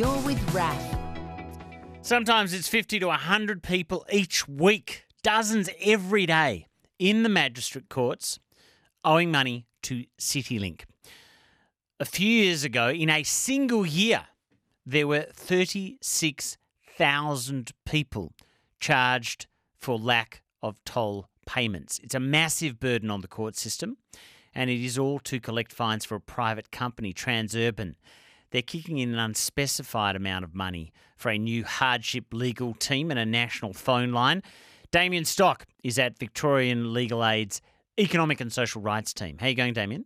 You're with Raf. Sometimes it's 50 to 100 people each week, dozens every day, in the magistrate courts owing money to CityLink. A few years ago, in a single year, there were 36,000 people charged for lack of toll payments. It's a massive burden on the court system, and it is all to collect fines for a private company, Transurban. They're kicking in an unspecified amount of money for a new hardship legal team and a national phone line. Damien Stock is at Victorian Legal Aid's Economic and Social Rights team. How are you going, Damien?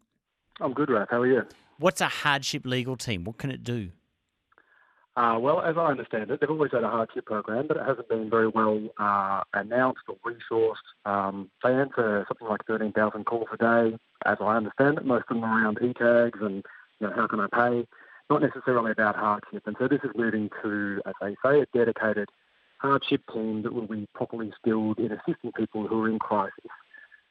I'm good, Raf. How are you? What's a hardship legal team? What can it do? Uh, well, as I understand it, they've always had a hardship program, but it hasn't been very well uh, announced or resourced. Um, they answer something like 13,000 calls a day, as I understand it. Most of them are around e-tags and you know, how can I pay? Not necessarily about hardship. And so this is moving to, as they say, a dedicated hardship team that will be properly skilled in assisting people who are in crisis.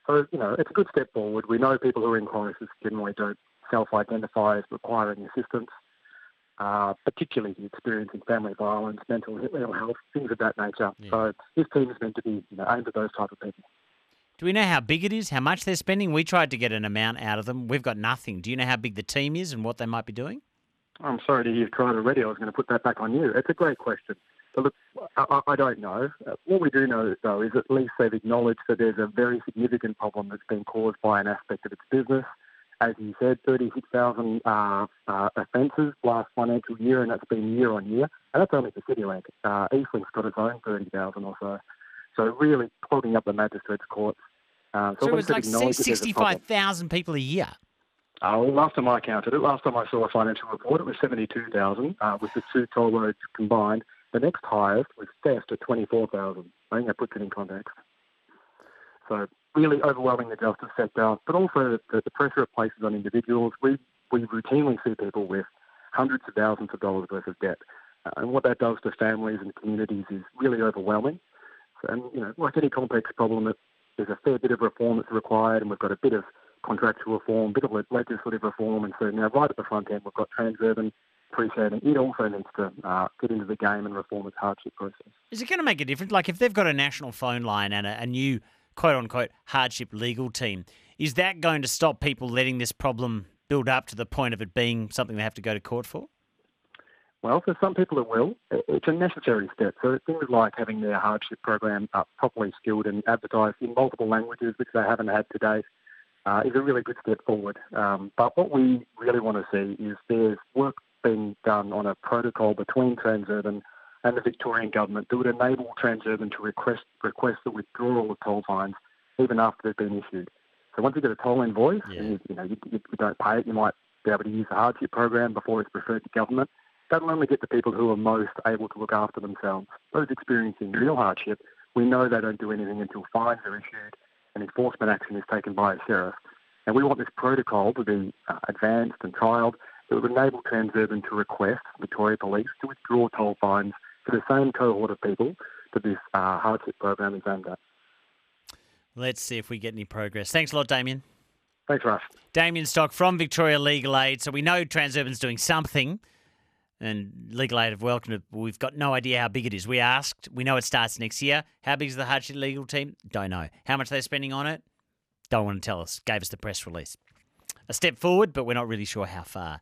So, you know, it's a good step forward. We know people who are in crisis generally don't self-identify as requiring assistance uh, particularly experiencing family violence, mental mental health, things of that nature. Yeah. So this team is meant to be you know, aimed at those type of people. Do we know how big it is? How much they're spending? We tried to get an amount out of them. We've got nothing. Do you know how big the team is and what they might be doing? I'm sorry to hear you've tried already. I was going to put that back on you. It's a great question. But look, I, I don't know. What we do know, though, is at least they've acknowledged that there's a very significant problem that's been caused by an aspect of its business. As you said, 36,000 uh, uh, offences last financial year, and that's been year on year. And that's only for CityLink. Uh, Eastlink's got its own 30,000 or so. So really clogging up the magistrates' courts. Uh, So, so, it was like acknowledged that there's a problem- 65,000 people a year. Uh, last time I counted it, last time I saw a financial report, it was 72,000 uh, with the two toll roads combined. The next highest was theft at 24,000. I think that puts it in context. So really overwhelming the justice sector, but also the, the pressure it places on individuals. We, we routinely see people with hundreds of thousands of dollars worth of debt. Uh, and what that does to families and communities is really overwhelming. So, and, you know, like any complex problem, there's a fair bit of reform that's required, and we've got a bit of contractual reform, a bit of legislative reform, and so now right at the front end, we've got Transurban appreciating it also needs to uh, get into the game and reform its hardship process. Is it going to make a difference? Like if they've got a national phone line and a, a new quote unquote hardship legal team, is that going to stop people letting this problem build up to the point of it being something they have to go to court for? Well, for some people it will. It's a necessary step. So things like having their hardship program uh, properly skilled and advertised in multiple languages, which they haven't had to date, uh, is a really good step forward. Um, but what we really want to see is there's work being done on a protocol between Transurban and the Victorian government that would enable Transurban to request request the withdrawal of toll fines even after they've been issued. So once you get a toll invoice Yeah. and you, you know you, you, you don't pay it, you might be able to use the hardship program before it's referred to government. That'll only get the people who are most able to look after themselves. Those experiencing real hardship, we know they don't do anything until fines are issued and enforcement action is taken by a sheriff. And we want this protocol to be uh, advanced and trialled It would enable Transurban to request Victoria Police to withdraw toll fines for the same cohort of people that this uh, hardship program is aimed at. Let's see if we get any progress. Thanks a lot, Damien. Thanks, Russ. Damien Stock from Victoria Legal Aid. So we know Transurban's doing something, and Legal Aid have welcomed it. We've got no idea how big it is. We asked. We know it starts next year. How big is the hardship legal team? Don't know. How much they're spending on it? Don't want to tell us. Gave us the press release. A step forward, but we're not really sure how far.